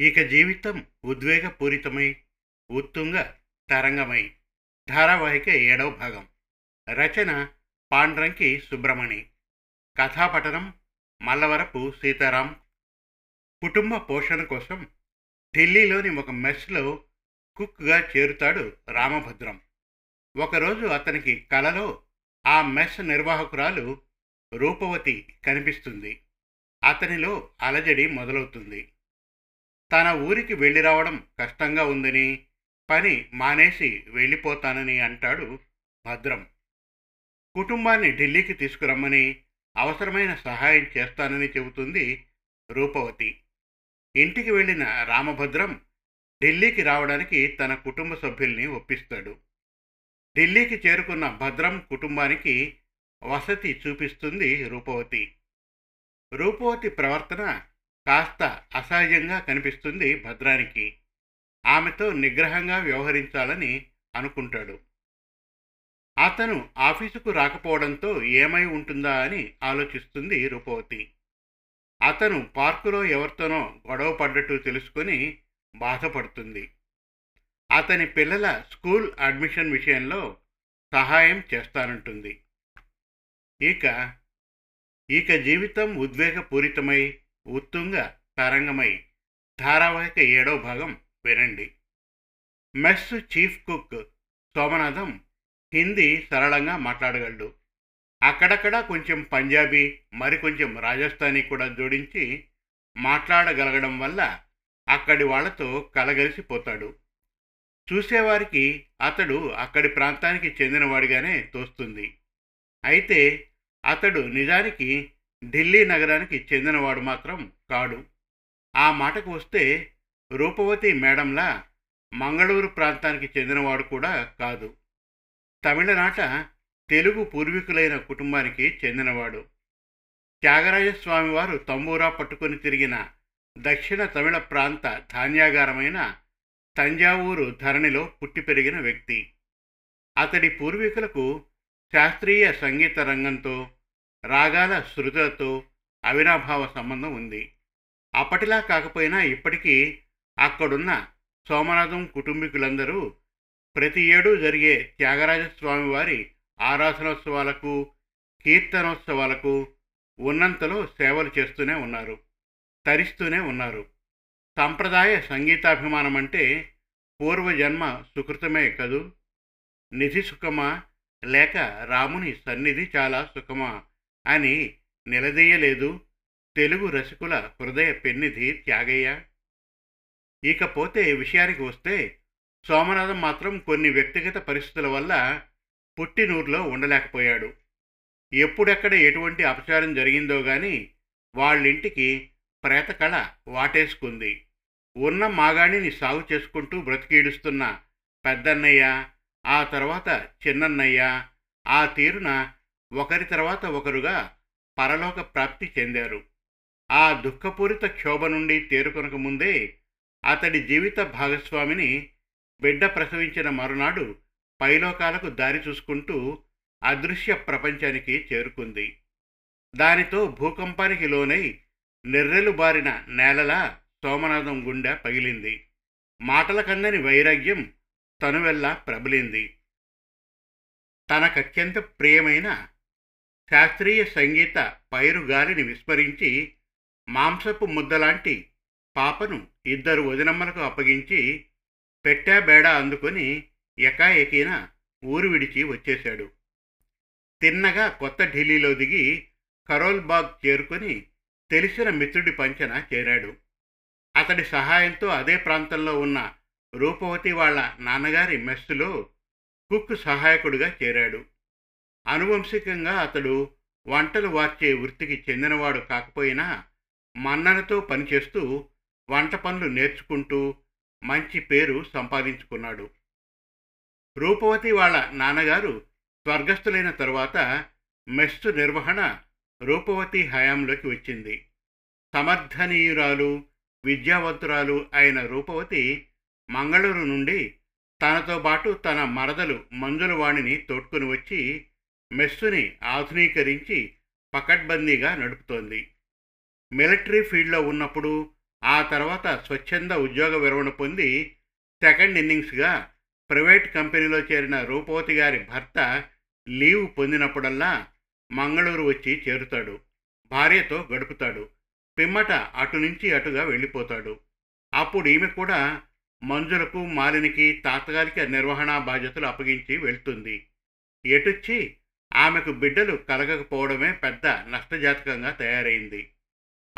ఇక జీవితం ఉద్వేగపూరితమై ఉత్తుంగ తరంగమై. ధారావాహిక ఏడవ భాగం. రచన పాండ్రంకి సుబ్రమణి కథాపఠనం మల్లవరపు సీతారాం. కుటుంబ పోషణ కోసం ఢిల్లీలోని ఒక మెస్లో కుక్గా చేరుతాడు రామభద్రం. ఒకరోజు అతనికి కలలో ఆ మెస్ నిర్వాహకురాలు రూపవతి కనిపిస్తుంది. అతనిలో అలజడి మొదలవుతుంది. తన ఊరికి వెళ్ళి రావడం కష్టంగా ఉందని పని మానేసి వెళ్ళిపోతానని అంటాడు భద్రం. కుటుంబాన్ని ఢిల్లీకి తీసుకురమ్మని అవసరమైన సహాయం చేస్తానని చెబుతుంది రూపవతి. ఇంటికి వెళ్ళిన రామభద్రం ఢిల్లీకి రావడానికి తన కుటుంబ సభ్యుల్ని ఒప్పిస్తాడు. ఢిల్లీకి చేరుకున్న భద్రం కుటుంబానికి వసతి చూపిస్తుంది రూపవతి. రూపవతి ప్రవర్తన కాస్త అసహజంగా కనిపిస్తుంది భద్రానికి. ఆమెతో నిగ్రహంగా వ్యవహరించాలని అనుకుంటాడు. అతను ఆఫీసుకు రాకపోవడంతో ఏమై ఉంటుందా అని ఆలోచిస్తుంది రూపవతి. అతను పార్కులో ఎవరితోనో గొడవ పడ్డట్టు తెలుసుకొని బాధపడుతుంది. అతని పిల్లల స్కూల్ అడ్మిషన్ విషయంలో సహాయం చేస్తానంటుంది. ఇక ఇక జీవితం ఉద్వేగపూరితమై ఉత్తుంగ తరంగమై ధారావాహిక ఏడో భాగం వినండి. Mess chief cook Somanatham Hindi సరళంగా మాట్లాడగలడు. అక్కడక్కడ కొంచెం పంజాబీ మరికొంచెం రాజస్థానీ కూడా జోడించి మాట్లాడగలగడం వల్ల అక్కడి వాళ్ళతో కలగలిసిపోతాడు. చూసేవారికి అతడు అక్కడి ప్రాంతానికి చెందినవాడిగానే తోస్తుంది. అయితే అతడు నిజానికి ఢిల్లీ నగరానికి చెందినవాడు మాత్రం కాడు. ఆ మాటకు వస్తే రూపవతి మేడంలా మంగళూరు ప్రాంతానికి చెందినవాడు కూడా కాదు. తమిళనాట తెలుగు పూర్వీకులైన కుటుంబానికి చెందినవాడు. త్యాగరాజస్వామి వారు తంబూరా పట్టుకొని తిరిగిన దక్షిణ తమిళ ప్రాంత ధాన్యాగారమైన తంజావూరు ధరణిలో పుట్టి పెరిగిన వ్యక్తి. అతడి పూర్వీకులకు శాస్త్రీయ సంగీత రంగంతో రాగాల శృతులతో అవినాభావ సంబంధం ఉంది. అప్పటిలా కాకపోయినా ఇప్పటికీ అక్కడున్న సోమనాథం కుటుంబీకులందరూ ప్రతి ఏడూ జరిగే త్యాగరాజస్వామి వారి ఆరాధనోత్సవాలకు కీర్తనోత్సవాలకు ఉన్నంతలో సేవలు చేస్తూనే ఉన్నారు తరిస్తూనే ఉన్నారు. సంప్రదాయ సంగీతాభిమానం అంటే పూర్వజన్మ సుకృతమే కదూ? నిధి సుఖమా? లేక రాముని సన్నిధి చాలా సుఖమా? అని నిలదీయలేదు. తెలుగు రసికుల హృదయ పెన్నిధి త్యాగయ్య. ఇకపోతే విషయానికి వస్తే సోమనాథం మాత్రం కొన్ని వ్యక్తిగత పరిస్థితుల వల్ల పుట్టినూరులో ఉండలేకపోయాడు. ఎప్పుడెక్కడ ఎటువంటి అపచారం జరిగిందో గాని వాళ్ళింటికి ప్రేతకళ వాటేసుకుంది. ఉన్న మాగాణిని సాగు చేసుకుంటూ బ్రతికీడుస్తున్న పెద్దన్నయ్య ఆ తర్వాత చిన్నన్నయ్య ఆ తీరున ఒకరి తర్వాత ఒకరుగా పరలోక ప్రాప్తి చెందారు. ఆ దుఃఖపూరిత క్షోభ నుండి తేరుకొనక ముందే అతడి జీవిత భాగస్వామిని బిడ్డ ప్రసవించిన మరునాడు పైలోకాలకు దారి చూసుకుంటూ అదృశ్య ప్రపంచానికి చేరుకుంది. దానితో భూకంపానికి లోనై నెర్రెలు బారిన నేలలా సోమనాథం గుండె పగిలింది. మాటల కందని వైరాగ్యం తనువెల్లా ప్రబలింది. తనకత్యంత ప్రియమైన శాస్త్రీయ సంగీత పైరుగాలిని విస్మరించి మాంసపు ముద్దలాంటి పాపను ఇద్దరు వదినమ్మలకు అప్పగించి పెట్టా బేడా అందుకొని ఎకాఎకీన ఊరు విడిచి వచ్చేశాడు. తిన్నగా కొత్త ఢిల్లీలో దిగి కరోల్బాగ్ చేరుకొని తెలిసిన మిత్రుడి పంచన చేరాడు. అతడి సహాయంతో అదే ప్రాంతంలో ఉన్న రూపవతి వాళ్ళ నాన్నగారి మెస్సులో కుక్ సహాయకుడిగా చేరాడు. అనువంశికంగా అతడు వంటలు వార్చే వృత్తికి చెందినవాడు కాకపోయినా మన్ననతో పనిచేస్తూ వంట పనులు నేర్చుకుంటూ మంచి పేరు సంపాదించుకున్నాడు. రూపవతి వాళ్ళ నాన్నగారు స్వర్గస్థులైన తరువాత మెస్సు నిర్వహణ రూపవతి హయాంలోకి వచ్చింది. సమర్థనీయురాలు విద్యావంతురాలు అయిన రూపవతి మంగళూరు నుండి తనతో పాటు తన మరదలు మంజులవాణిని తోడ్కొని వచ్చి మెస్సుని ఆధునీకరించి పకడ్బందీగా నడుపుతోంది. మిలిటరీ ఫీల్డ్లో ఉన్నప్పుడు ఆ తర్వాత స్వచ్ఛంద ఉద్యోగ విరమణ పొంది సెకండ్ ఇన్నింగ్స్గా ప్రైవేట్ కంపెనీలో చేరిన రూపవతి గారి భర్త లీవ్ పొందినప్పుడల్లా మంగళూరు వచ్చి చేరుతాడు. భార్యతో గడుపుతాడు. పిమ్మట అటు నుంచి అటుగా వెళ్ళిపోతాడు. అప్పుడు ఈమె కూడా మంజులకు మాలినికి తాతగారికి నిర్వహణా బాధ్యతలు అప్పగించి వెళ్తుంది. ఎటుచ్చి ఆమెకు బిడ్డలు కలగకపోవడమే పెద్ద నష్టజాతకంగా తయారైంది.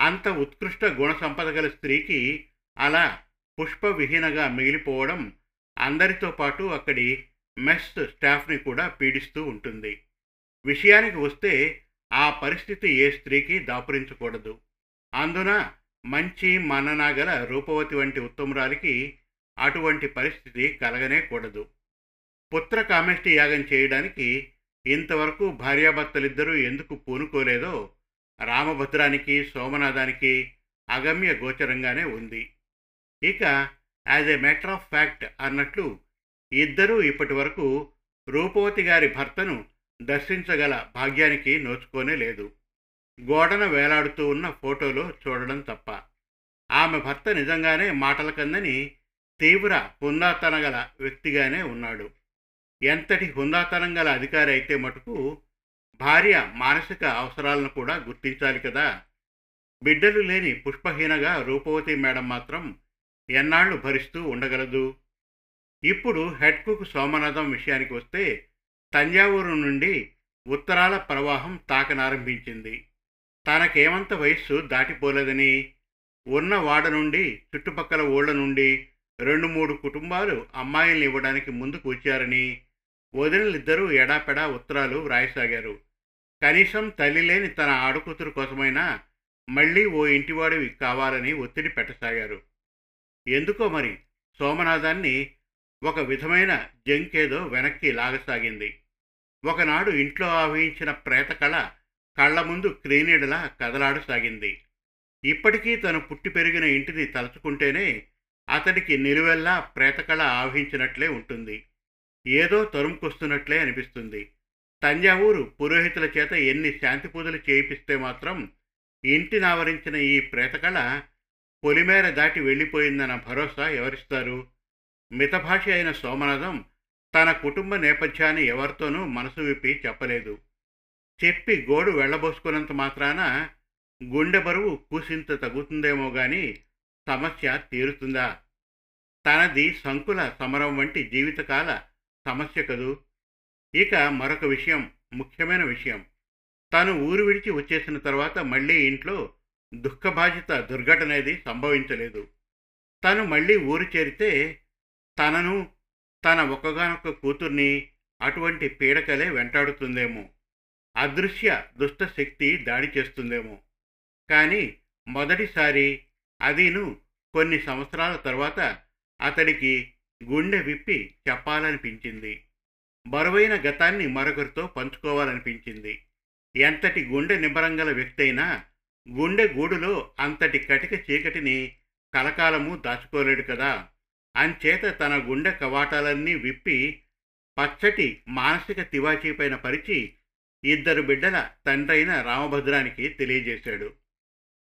అంత ఉత్కృష్ట గుణ సంపద గల స్త్రీకి అలా పుష్పవిహీనగా మిగిలిపోవడం అందరితో పాటు అక్కడి మెస్ స్టాఫ్ని కూడా పీడిస్తూ ఉంటుంది. విషయానికి వస్తే ఆ పరిస్థితి ఏ స్త్రీకి దాపురించకూడదు. అందున మంచి మననాగల రూపవతి వంటి ఉత్తమురాలికి అటువంటి పరిస్థితి కలగనే కూడదు. పుత్ర కామెష్టి యాగం చేయడానికి ఇంతవరకు భార్యాభర్తలిద్దరూ ఎందుకు పూనుకోలేదో రామభద్రానికి సోమనాథానికి అగమ్య గోచరంగానే ఉంది. ఇక as a matter of fact అన్నట్లు ఇద్దరూ ఇప్పటి వరకు రూపవతి గారి భర్తను దర్శించగల భాగ్యానికి నోచుకోనే లేదు. గోడన వేలాడుతూ ఉన్న ఫోటోలో చూడడం తప్ప. ఆమె భర్త నిజంగానే మాటల కందని తీవ్ర హుందాతన గల వ్యక్తిగానే ఉన్నాడు. ఎంతటి హుందాతనం గల అధికారి అయితే మటుకు భార్య మానసిక అవసరాలను కూడా గుర్తించాలి కదా. బిడ్డలు లేని పుష్పహీనగా రూపవతి మేడం మాత్రం ఎన్నాళ్ళు భరిస్తూ ఉండగలదు. ఇప్పుడు హెడ్ కుక్ సోమనాథం విషయానికి వస్తే తంజావూరు నుండి ఉత్తరాల ప్రవాహం తాకనారంభించింది. తనకేమంత వయస్సు దాటిపోలేదని ఉన్న వాడ నుండి చుట్టుపక్కల ఊళ్ళ నుండి రెండు మూడు కుటుంబాలు అమ్మాయిల్ని ఇవ్వడానికి ముందుకు వచ్చారని వదినలిద్దరూ ఎడాపెడా ఉత్తరాలు వ్రాయసాగారు. కనీసం తల్లి లేని తన ఆడుకూతురు కోసమైనా మళ్ళీ ఓ ఇంటివాడివి కావాలని ఒత్తిడి పెట్టసాగారు. ఎందుకో మరి సోమనాథాన్ని ఒక విధమైన జంకేదో వెనక్కి లాగసాగింది. ఒకనాడు ఇంట్లో ఆవహించిన ప్రేత కళ కళ్ళ ముందు క్రీనీడలా కదలాడసాగింది. ఇప్పటికీ తను పుట్టి పెరిగిన ఇంటిని తలుచుకుంటేనే అతడికి నిలువెల్లా ప్రేతకళ ఆవహించినట్లే ఉంటుంది. ఏదో తరుముకొస్తున్నట్లే అనిపిస్తుంది. తంజావూరు పురోహితుల చేత ఎన్ని శాంతి పూజలు చేయిపిస్తే మాత్రం ఇంటిని ఆవరించిన ఈ ప్రేతకళ పొలిమేర దాటి వెళ్ళిపోయిందన్న భరోసా ఎవరిస్తారు? మితభాష అయిన సోమనాథం తన కుటుంబ నేపథ్యాన్ని ఎవరితోనూ మనసు విప్పి చెప్పలేదు. చెప్పి గోడు వెళ్ళబోసుకున్నంత మాత్రాన గుండె బరువు కూసింత తగ్గుతుందేమో గాని సమస్య తీరుతుందా? తనది సంకుల సమరం వంటి జీవితకాల సమస్య కదూ? ఇక మరొక విషయం ముఖ్యమైన విషయం. తను ఊరు విడిచి వచ్చేసిన తర్వాత మళ్ళీ ఇంట్లో దుఃఖబాధిత దుర్ఘటన అనేది సంభవించలేదు. తను మళ్ళీ ఊరు చేరితే తనను తన ఒకగానొక్క కూతుర్ని అటువంటి పీడకలే వెంటాడుతుందేమో. అదృశ్య దుష్ట శక్తి దాడి చేస్తుందేమో. కానీ మొదటిసారి అదీను కొన్ని సంవత్సరాల తర్వాత అతడికి గుండె విప్పి చెప్పాలనిపించింది. బరువైన గతాన్ని మరొకరితో పంచుకోవాలనిపించింది. ఎంతటి గుండె నిబరంగల వ్యక్తి అయినా గుండె గూడులో అంతటి కటిక చీకటిని కలకాలము దాచుకోలేడు కదా. అంచేత తన గుండె కవాటాలన్నీ విప్పి పచ్చటి మానసిక తివాచీపైన పరిచి ఇద్దరు బిడ్డల తండ్రైన రామభద్రానికి తెలియజేశాడు.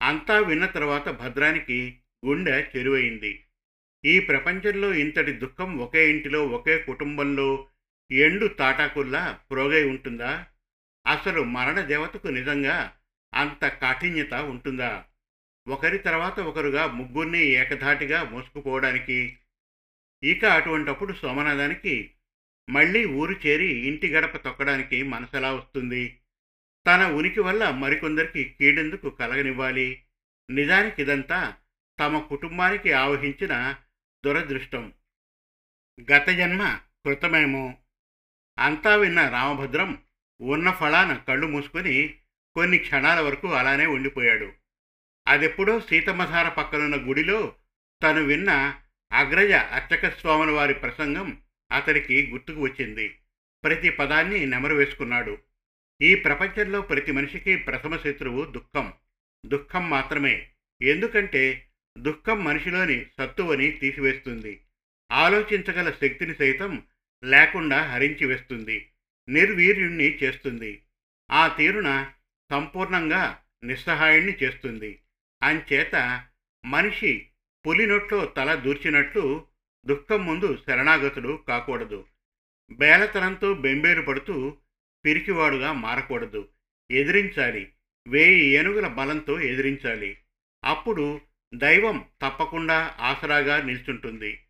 అంతా విన్న తర్వాత భద్రానికి గుండె చెరువైంది. ఈ ప్రపంచంలో ఇంతటి దుఃఖం ఒకే ఇంటిలో ఒకే కుటుంబంలో ఎండు తాటాకుల్లా ప్రోగై ఉంటుందా? అసలు మరణ దేవతకు నిజంగా అంత కాఠిన్యత ఉంటుందా? ఒకరి తర్వాత ఒకరుగా ముగ్గురిని ఏకధాటిగా మోసుకుపోవడానికి ఇక అటువంటప్పుడు సోమనాథానికి మళ్ళీ ఊరు చేరి ఇంటి గడప తొక్కడానికి మనసెలా వస్తుంది? తన ఉనికి వల్ల మరికొందరికి కీడెందుకు కలగనివ్వాలి? నిజానికి ఇదంతా తమ కుటుంబానికి ఆవహించిన దురదృష్టం. గత జన్మ కృతమేమో. అంతా విన్న రామభద్రం ఉన్న ఫలాన కళ్ళు మూసుకొని కొన్ని క్షణాల వరకు అలానే ఉండిపోయాడు. అదెప్పుడో సీతమ్మధార పక్కనున్న గుడిలో తను విన్న అగ్రజ అర్చక స్వాముల వారి ప్రసంగం అతడికి గుర్తుకు వచ్చింది. ప్రతి పదాన్ని నెమరు వేసుకున్నాడు ఈ ప్రపంచంలో ప్రతి మనిషికి ప్రథమ శత్రువు దుఃఖం. దుఃఖం మాత్రమే. ఎందుకంటే దుఃఖం మనిషిలోని సత్తువని తీసివేస్తుంది. ఆలోచించగల శక్తిని సైతం లేకుండా హరించి వేస్తుంది. నిర్వీర్యుణ్ణి చేస్తుంది. ఆ తీరున సంపూర్ణంగా నిస్సహాయుణ్ణి చేస్తుంది. అంచేత మనిషి పులినొట్లో తల దూర్చినట్లు దుఃఖం ముందు శరణాగతుడు కాకూడదు. బేలతనంతో బెంబేలు పడుతూ పిరికివాడుగా మారకూడదు. ఎదిరించాలి. వేయి ఏనుగుల బలంతో ఎదిరించాలి. అప్పుడు దైవం తప్పకుండా ఆసరాగా నిల్చుంటుంది.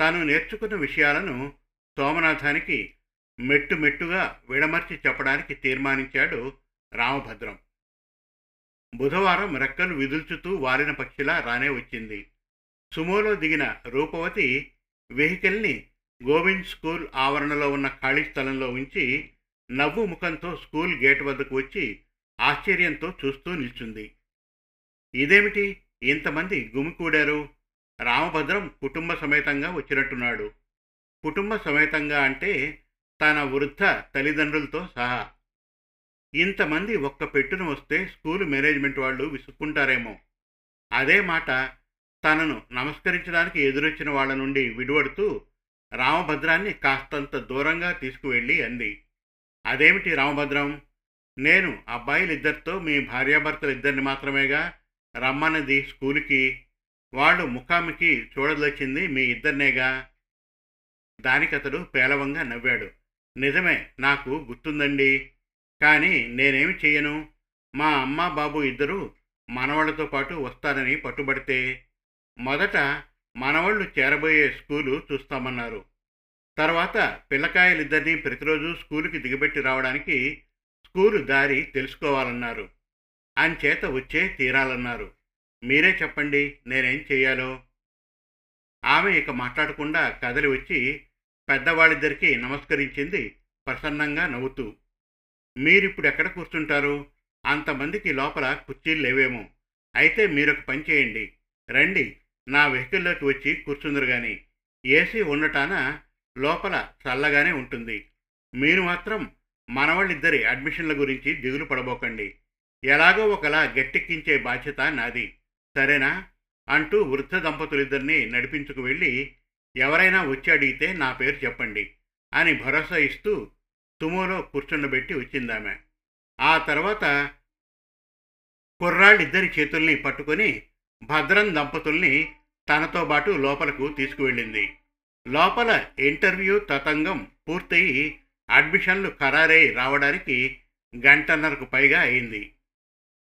తాను నేర్చుకున్న విషయాలను సోమనాథానికి మెట్టు మెట్టుగా విడమర్చి చెప్పడానికి తీర్మానించాడు రామభద్రం. బుధవారం రెక్కలు విదుల్చుతూ వారిన పక్షిలా రానే వచ్చింది. సుమోలో దిగిన రూపవతి వెహికల్ని గోవింద్ స్కూల్ ఆవరణలో ఉన్న ఖాళీ స్థలంలో ఉంచి నవ్వు ముఖంతో స్కూల్ గేట్ వద్దకు వచ్చి ఆశ్చర్యంతో చూస్తూ నిల్చుంది. ఇదేమిటి? ఇంతమంది గుమికూడారు. రామభద్రం కుటుంబ సమేతంగా వచ్చినట్టున్నాడు. కుటుంబ సమేతంగా అంటే తన వృద్ధ తల్లిదండ్రులతో సహా. ఇంతమంది ఒక్క పెట్టున వస్తే స్కూలు మేనేజ్మెంట్ వాళ్ళు విసుక్కుంటారేమో. అదే మాట తనను నమస్కరించడానికి ఎదురొచ్చిన వాళ్ళ నుండి విడువడుతూ రామభద్రాన్ని కాస్తంత దూరంగా తీసుకువెళ్ళి అంది. అదేమిటి రామభద్రం? నేను అబ్బాయిలిద్దరితో మీ భార్యాభర్తలు ఇద్దరిని మాత్రమేగా? రమ్మన్నది స్కూలుకి. వాళ్ళు ముఖాముఖి చూడదొచ్చింది మీ ఇద్దరినేగా. దానికతడు పేలవంగా నవ్వాడు. నిజమే నాకు గుర్తుందండి. కానీ నేనేమి చేయను మా అమ్మ బాబు ఇద్దరు మనవాళ్ళతో పాటు వస్తారని పట్టుబడితే. మొదట మనవాళ్ళు చేరబోయే స్కూలు చూస్తామన్నారు. తర్వాత పిల్లకాయలిద్దరినీ ప్రతిరోజు స్కూలుకి దిగబెట్టి రావడానికి స్కూలు దారి తెలుసుకోవాలన్నారు. అంచేత వచ్చే తీరాలన్నారు. మీరే చెప్పండి నేనేం చేయాలో? ఆమె ఇక మాట్లాడకుండా కదలి వచ్చి పెద్దవాళ్ళిద్దరికీ నమస్కరించింది ప్రసన్నంగా నవ్వుతూ. మీరిప్పుడు ఎక్కడ కూర్చుంటారు? అంతమందికి లోపల కుర్చీలు లేవేమో. అయితే మీరొక పని చేయండి. రండి నా వెహికల్లోకి వచ్చి కూర్చుందరు కానీ ఏసీ ఉండటాన లోపల చల్లగానే ఉంటుంది. మీరు మాత్రం మనవాళ్ళిద్దరి అడ్మిషన్ల గురించి దిగులు పడబోకండి. ఎలాగో ఒకలా గట్టెక్కించే బాధ్యత నాది. సరేనా? అంటూ వృద్ధ దంపతులిద్దరినీ నడిపించుకు వెళ్ళి ఎవరైనా వచ్చి అడిగితే నా పేరు చెప్పండి అని భరోసా ఇస్తూ తుమోలో కూర్చుండబెట్టి వచ్చిందామె. ఆ తర్వాత కుర్రాళ్ళిద్దరి చేతుల్ని పట్టుకొని భద్రం దంపతుల్ని తనతో పాటు లోపలకు తీసుకువెళ్ళింది. లోపల ఇంటర్వ్యూ తతంగం పూర్తయి అడ్మిషన్లు ఖరారై రావడానికి గంటన్నరకు పైగా అయింది.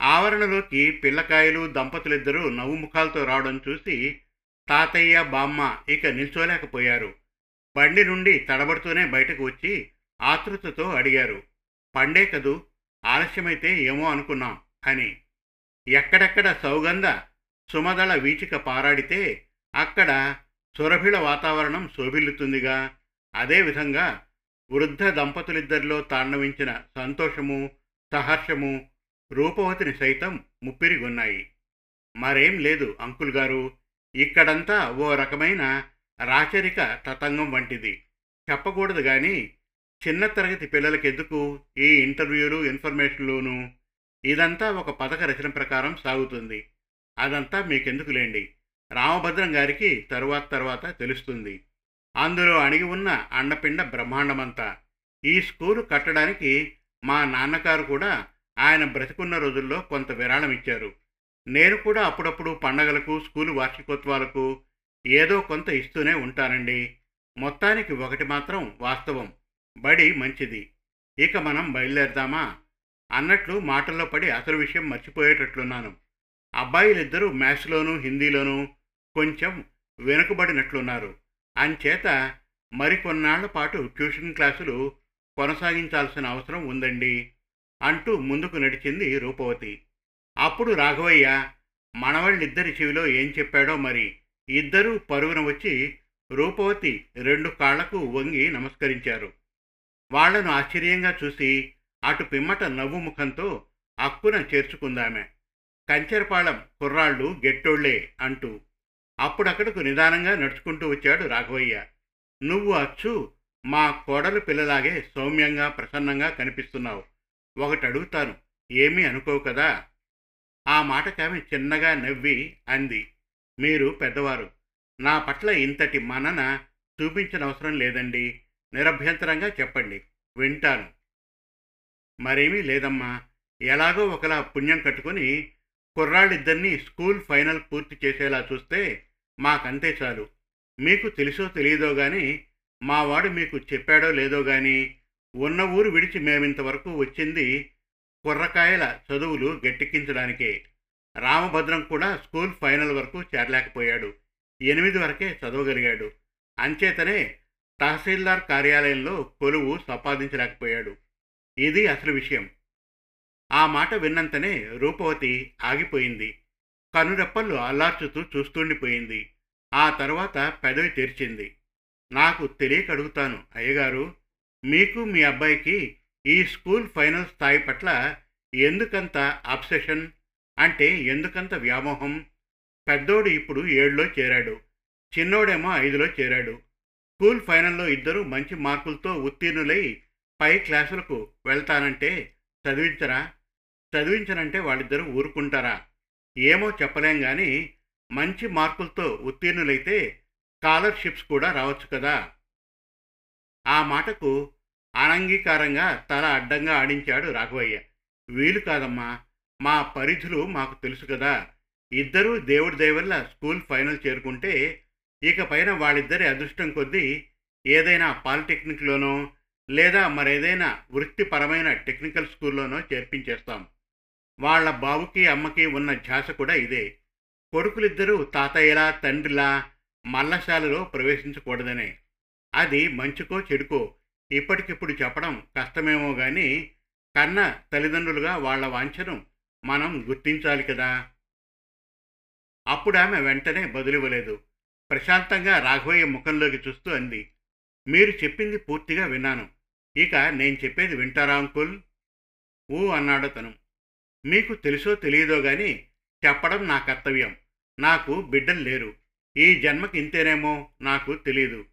ఆవరణలోకి పిల్లకాయలు దంపతులిద్దరూ నవ్వుముఖాలతో రావడం చూసి తాతయ్య బామ్మ ఇక నిల్చోలేకపోయారు. బండి నుండి తడబడుతూనే బయటకు వచ్చి ఆతృతతో అడిగారు. పండే కదూ ఆలస్యమైతే ఏమో అనుకున్నాం అని. ఎక్కడెక్కడ సౌగంధ సుమదళ వీచిక పారాడితే అక్కడ సురభిళ వాతావరణం శోభిల్లుతుందిగా. అదేవిధంగా వృద్ధ దంపతులిద్దరిలో తాండవించిన సంతోషము సహర్షము రూపవతిని సైతం ముప్పిరిగొన్నాయి. మరేం లేదు అంకుల్ గారు ఇక్కడంతా ఓ రకమైన రాచరిక తతంగం వంటిది. చెప్పకూడదు కానీ చిన్న తరగతి పిల్లలకెందుకు ఈ ఇంటర్వ్యూలు ఇన్ఫర్మేషన్లును? ఇదంతా ఒక పథక రచన ప్రకారం సాగుతుంది. అదంతా మీకెందుకులేండి? రామభద్రం గారికి తరువాత తర్వాత తెలుస్తుంది. అందులో అణిగి ఉన్న అండపిండ బ్రహ్మాండమంతా. ఈ స్కూలు కట్టడానికి మా నాన్నగారు కూడా ఆయన బ్రతికున్న రోజుల్లో కొంత విరాళం ఇచ్చారు. నేను కూడా అప్పుడప్పుడు పండగలకు స్కూలు వార్షికోత్సవాలకు ఏదో కొంత ఇస్తూనే ఉంటానండి. మొత్తానికి ఒకటి మాత్రం వాస్తవం. బడి మంచిది. ఇక మనం బయలుదేరదామా? అన్నట్లు మాటల్లో పడి అసలు విషయం మర్చిపోయేటట్లున్నాను. అబ్బాయిలిద్దరూ మ్యాథ్స్లోనూ హిందీలోనూ కొంచెం వెనుకబడినట్లున్నారు. అంచేత మరికొన్నాళ్ళ పాటు ట్యూషన్ క్లాసులు కొనసాగించాల్సిన అవసరం ఉందండి. అంటూ ముందుకు నడిచింది రూపవతి. అప్పుడు రాఘవయ్య మనవాళ్ళిద్దరి చెవిలో ఏం చెప్పాడో మరి? ఇద్దరూ పరుగున వచ్చి రూపవతి రెండు కాళ్ళకు వంగి నమస్కరించారు. వాళ్ళను ఆశ్చర్యంగా చూసి అటు పిమ్మట నవ్వు ముఖంతో అక్కున చేర్చుకుందామె. కంచెరపాళెం కుర్రాళ్ళు గెట్టోళ్ళే అంటూ అప్పుడక్కడకు నిదానంగా నడుచుకుంటూ వచ్చాడు రాఘవయ్య. నువ్వు అచ్చు మా కోడలు పిల్లలాగే సౌమ్యంగా ప్రసన్నంగా కనిపిస్తున్నావు. ఒకటి అడుగుతాను ఏమీ అనుకోవు కదా? ఆ మాటకామె చిన్నగా నవ్వి అంది. మీరు పెద్దవారు నా పట్ల ఇంతటి మనన చూపించనవసరం లేదండి. నిరభ్యంతరంగా చెప్పండి. వింటాను. మరేమీ లేదమ్మా. ఎలాగో ఒకలా పుణ్యం కట్టుకొని కుర్రాళ్ళిద్దరినీ స్కూల్ ఫైనల్ పూర్తి చేసేలా చూస్తే మాకంతే చాలు. మీకు తెలుసో తెలియదో కానీ మావాడు మీకు చెప్పాడో లేదో కానీ ఉన్న ఊరు విడిచి మేమింతవరకు వచ్చింది కుర్రకాయల చదువులు గట్టెక్కించడానికే రామభద్రం కూడా స్కూల్ ఫైనల్ వరకు చేరలేకపోయాడు. ఎనిమిది వరకే చదవగలిగాడు. అంచేతనే తహసీల్దార్ కార్యాలయంలో కొలువు సంపాదించలేకపోయాడు. ఇది అసలు విషయం. ఆ మాట విన్నంతనే రూపవతి ఆగిపోయింది. కనురెప్పళ్ళు అల్లార్చుతూ చూస్తుండిపోయింది. ఆ తర్వాత పెదవి తెరిచింది. నాకు తెలియక అడుగుతాను అయ్యగారు. మీకు మీ అబ్బాయికి ఈ స్కూల్ ఫైనల్ స్థాయి పట్ల ఎందుకంత అబ్సెషన్ అంటే ఎందుకంత వ్యామోహం? పెద్దోడు ఇప్పుడు ఏడులో చేరాడు. చిన్నోడేమో ఐదులో చేరాడు. స్కూల్ ఫైనల్లో ఇద్దరు మంచి మార్కులతో ఉత్తీర్ణులై పై క్లాసులకు వెళ్తానంటే చదివించరా? చదివించనంటే వాళ్ళిద్దరూ ఊరుకుంటారా? ఏమో చెప్పలేం కానీ మంచి మార్కులతో ఉత్తీర్ణులైతే స్కాలర్షిప్స్ కూడా రావచ్చు కదా? ఆ మాటకు అనంగీకారంగా తల అడ్డంగా ఆడించాడు రాఘవయ్య. వీలు కాదమ్మా మా పరిధులు మాకు తెలుసు కదా. ఇద్దరూ దేవుడి దయవల్ల స్కూల్ ఫైనల్ చేరుకుంటే ఇక పైన వాళ్ళిద్దరి అదృష్టం కొద్దీ ఏదైనా పాలిటెక్నిక్లోనో లేదా మరేదైనా వృత్తిపరమైన టెక్నికల్ స్కూల్లోనో చేర్పించేస్తాం. వాళ్ళ బాబుకి అమ్మకి ఉన్న ధ్యాస కూడా ఇదే. కొడుకులిద్దరూ తాతయ్యలా తండ్రిలా మల్లశాలలో ప్రవేశించకూడదనే. అది మంచుకో చెడుకో ఇప్పటికిప్పుడు చెప్పడం కష్టమేమో కానీ కన్న తల్లిదండ్రులుగా వాళ్ళ వాంఛను మనం గుర్తించాలి కదా. అప్పుడు ఆమె వెంటనే బదులివ్వలేదు. ప్రశాంతంగా రాఘవయ్య ముఖంలోకి చూస్తూ అంది మీరు చెప్పింది పూర్తిగా విన్నాను. ఇక నేను చెప్పేది వింటారా అంకుల్? ఊ అన్నాడు తను మీకు తెలుసో తెలియదో గాని చెప్పడం నా కర్తవ్యం. నాకు బిడ్డలు లేరు. ఈ జన్మకి ఇంతేనేమో నాకు తెలియదు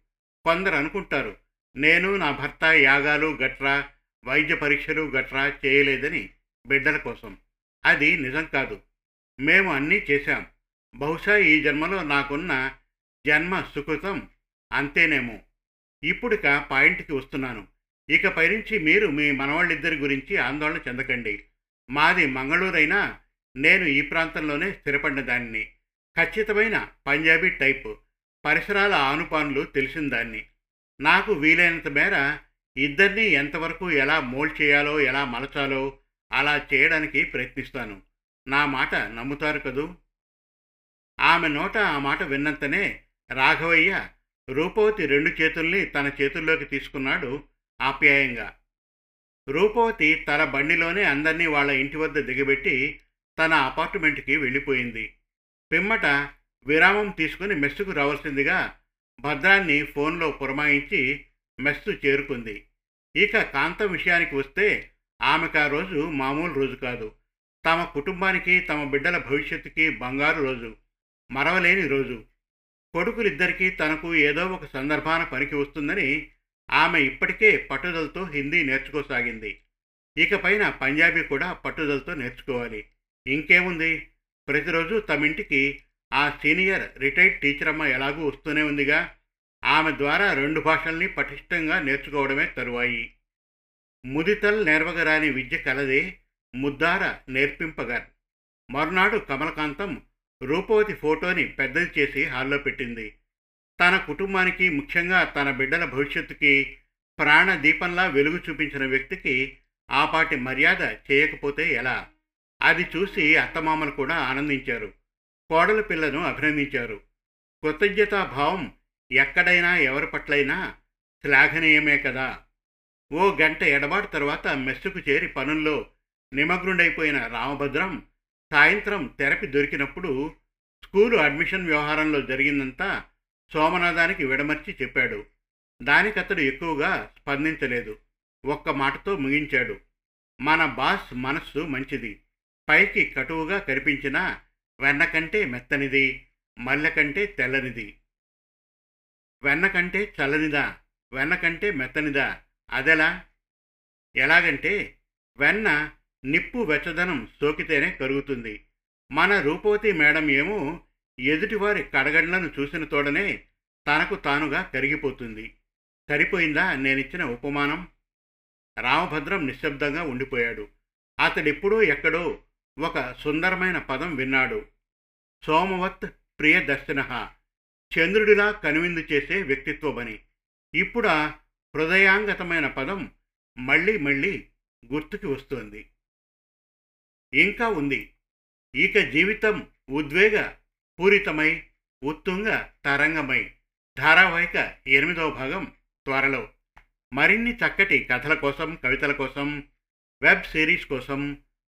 కొందరు అనుకుంటారు నేను నా భర్త యాగాలు గట్రా వైద్య పరీక్షలు గట్రా చేయలేదని బిడ్డల కోసం. అది నిజం కాదు. మేము అన్నీ చేశాం. బహుశా ఈ జన్మలో నాకున్న జన్మ సుకృతం అంతేనేమో. ఇప్పుడిక పాయింట్కి వస్తున్నాను. ఇక పైనుంచి మీరు మీ మనవాళ్ళిద్దరి గురించి ఆందోళన చెందకండి. మాది మంగళూరైనా నేను ఈ ప్రాంతంలోనే స్థిరపడిన దాన్ని ఖచ్చితమైన పంజాబీ టైప్ పరిసరాల ఆనుపానులు తెలిసిన దాన్ని. నాకు వీలైనంత మేర ఇద్దరినీ ఎంతవరకు ఎలా మోల్డ్ చేయాలో ఎలా మలచాలో అలా చేయడానికి ప్రయత్నిస్తాను. నా మాట నమ్ముతారు కదూ? ఆమె నోట ఆ మాట విన్నంతనే రాఘవయ్య రూపవతి రెండు చేతుల్ని తన చేతుల్లోకి తీసుకున్నాడు ఆప్యాయంగా. రూపవతి తన బండిలోనే అందరినీ వాళ్ళ ఇంటి వద్ద దిగబెట్టి తన అపార్ట్మెంట్కి వెళ్ళిపోయింది. పిమ్మట విరామం తీసుకుని మెస్సుకు రావాల్సిందిగా భద్రాన్ని ఫోన్లో పురమాయించి మెస్సు చేరుకుంది. ఇక కాంతం విషయానికి వస్తే ఆమెకు ఆ రోజు మామూలు రోజు కాదు. తమ కుటుంబానికి తమ బిడ్డల భవిష్యత్తుకి బంగారు రోజు మరవలేని రోజు. కొడుకులిద్దరికీ తనకు ఏదో ఒక సందర్భాన పనికి వస్తుందని ఆమె ఇప్పటికే పట్టుదలతో హిందీ నేర్చుకోసాగింది. ఇకపైన పంజాబీ కూడా పట్టుదలతో నేర్చుకోవాలి. ఇంకేముంది? ప్రతిరోజు తమింటికి ఆ సీనియర్ రిటైర్డ్ టీచర్ అమ్మ ఎలాగూ వస్తూనే ఉందిగా. ఆమె ద్వారా రెండు భాషల్ని పటిష్టంగా నేర్చుకోవడమే తరువాయి. ముదితల్ నేర్వగరాని విద్య కలది ముద్దార నేర్పింపగర్. మరునాడు కమలకాంతం రూపవతి ఫోటోని పెద్దది చేసి హాల్లో పెట్టింది. తన కుటుంబానికి ముఖ్యంగా తన బిడ్డల భవిష్యత్తుకి ప్రాణ దీపంలా వెలుగు చూపించిన వ్యక్తికి ఆపాటి మర్యాద చేయకపోతే ఎలా? అది చూసి అత్తమామలు కూడా ఆనందించారు. కోడల పిల్లను అభినందించారు. కృతజ్ఞతాభావం ఎక్కడైనా ఎవరి పట్లైనా శ్లాఘనీయమే కదా. ఓ గంట ఎడబాటు తర్వాత మెస్సుకు చేరి పనుల్లో నిమగ్నుడైపోయిన రామభద్రం సాయంత్రం తెరపి దొరికినప్పుడు స్కూలు అడ్మిషన్ వ్యవహారంలో జరిగిందంతా సోమనాథానికి విడమర్చి చెప్పాడు. దానికతడు ఎక్కువగా స్పందించలేదు. ఒక్క మాటతో ముగించాడు. మన బాస్ మనస్సు మంచిది. పైకి కటువుగా కనిపించినా వెన్న కంటే మెత్తనిది మల్లె కంటే తెల్లనిది. వెన్న కంటే చల్లనిదా వెన్న కంటే మెత్తనిదా అదెలా? ఎలాగంటే వెన్న నిప్పు వెచ్చదనం సోకితేనే కరుగుతుంది. మన రూపవతి మేడం ఏమో ఎదుటివారి కడగండ్లను చూసిన తోడనే తనకు తానుగా కరిగిపోతుంది. సరిపోయిందా నేనిచ్చిన ఉపమానం? రామభద్రం నిశ్శబ్దంగా ఉండిపోయాడు. అతడెప్పుడో ఎక్కడో ఒక సుందరమైన పదం విన్నాడు. సోమవత్ ప్రియదర్శన. చంద్రుడిలా కనువిందు చేసే వ్యక్తిత్వమని. ఇప్పుడు ఆ హృదయాంగతమైన పదం మళ్ళీ మళ్ళీ గుర్తుకి వస్తోంది. ఇంకా ఉంది. ఇక జీవితం ఉద్వేగ పూరితమై ఉత్తుంగ తరంగమై. ధారావాహిక ఎనిమిదవ భాగం త్వరలో. మరిన్ని చక్కటి కథల కోసం కవితల కోసం వెబ్ సిరీస్ కోసం